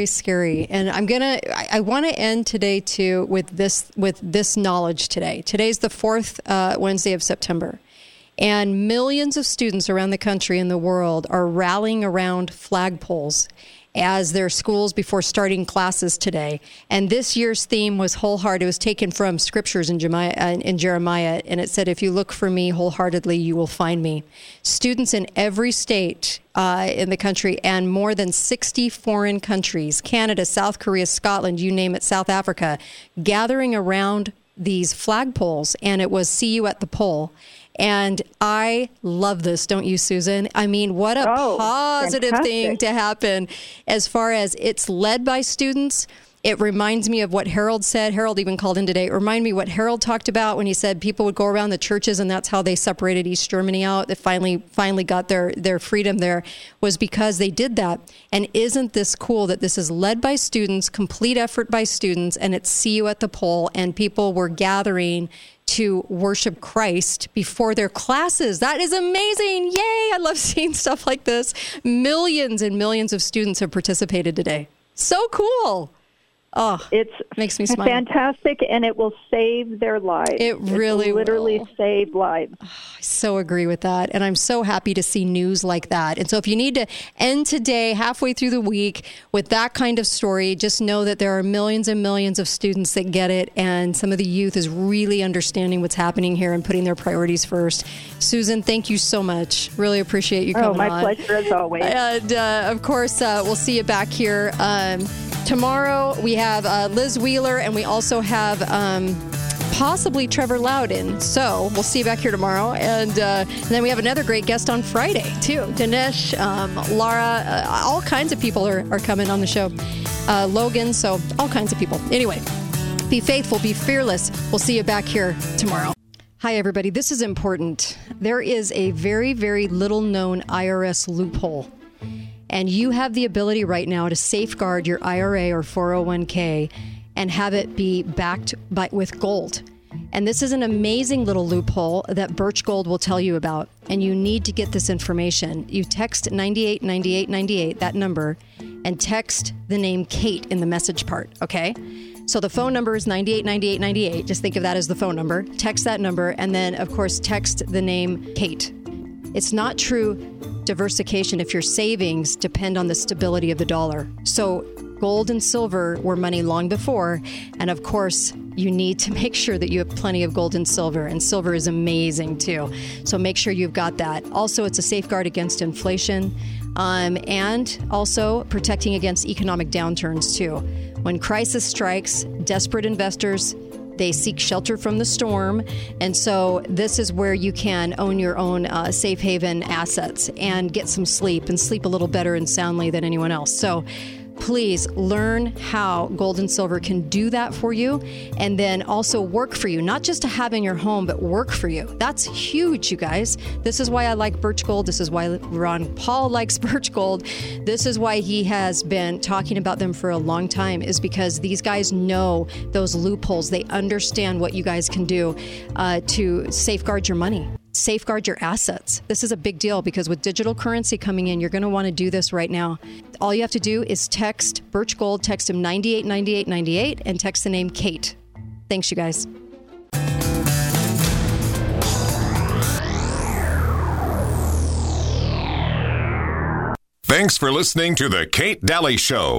very scary. And I'm gonna. I, I want to end today too with this with this knowledge today. Today's the fourth uh, Wednesday of September. And millions of students around the country and the world are rallying around flagpoles as their schools before starting classes today. And this year's theme was wholehearted. It was taken from scriptures in Jeremiah, uh, in Jeremiah, and it said, "If you look for me wholeheartedly, you will find me." Students in every state uh, in the country and more than 60 foreign countries Canada, South Korea, Scotland, you name it, South Africa gathering around these flagpoles, and it was "See you at the pole." And I love this, don't you, Susan? I mean, what a Oh, positive thing to happen as far as it's led by students. It reminds me of what Harold said. Harold even called in today. It reminded me what Harold talked about when he said people would go around the churches and that's how they separated East Germany out. They finally finally got their their freedom there was because they did that. And isn't this cool that this is led by students, complete effort by students, and it's see you at the pole and people were gathering to worship Christ before their classes. That is amazing. Yay. I love seeing stuff like this. Millions and millions of students have participated today. So cool. Oh, It's makes me smile. fantastic, and it will save their lives. It really literally will. save lives. I so agree with that. And I'm so happy to see news like that. And so if you need to end today, halfway through the week, with that kind of story, just know that there are millions and millions of students that get it. And some of the youth is really understanding what's happening here and putting their priorities first. Susan, thank you so much. Really appreciate you coming Oh, my on. pleasure as always. And uh, of course, uh, we'll see you back here um, tomorrow. We have uh, Liz Wheeler, and we also have. Um, Possibly Trevor Loudon. So we'll see you back here tomorrow. And, uh, and then we have another great guest on Friday, too. Dinesh, um, Laura, uh, all kinds of people are, are coming on the show. Uh, Logan, so all kinds of people. Anyway, be faithful, be fearless. We'll see you back here tomorrow. Hi, everybody. This is important. There is a very, very little known IRS loophole. And you have the ability right now to safeguard your IRA or 401k and have it be backed by, with gold. And this is an amazing little loophole that Birch Gold will tell you about. And you need to get this information. You text 989898, that number, and text the name Kate in the message part, okay? So the phone number is 989898. Just think of that as the phone number. Text that number, and then, of course, text the name Kate. It's not true diversification if your savings depend on the stability of the dollar. So, gold and silver were money long before. And of course, you need to make sure that you have plenty of gold and silver. And silver is amazing too. So, make sure you've got that. Also, it's a safeguard against inflation um, and also protecting against economic downturns too. When crisis strikes, desperate investors they seek shelter from the storm. And so, this is where you can own your own uh, safe haven assets and get some sleep and sleep a little better and soundly than anyone else. So, please learn how gold and silver can do that for you and then also work for you, not just to have in your home, but work for you. That's huge, you guys. This is why I like Birch Gold. This is why Ron Paul likes Birch Gold. This is why he has been talking about them for a long time, is because these guys know those loopholes. They understand what you guys can do uh, to safeguard your money safeguard your assets. This is a big deal because with digital currency coming in, you're going to want to do this right now. All you have to do is text Birch Gold, text him 989898, and text the name Kate. Thanks, you guys. Thanks for listening to The Kate Dalley Show.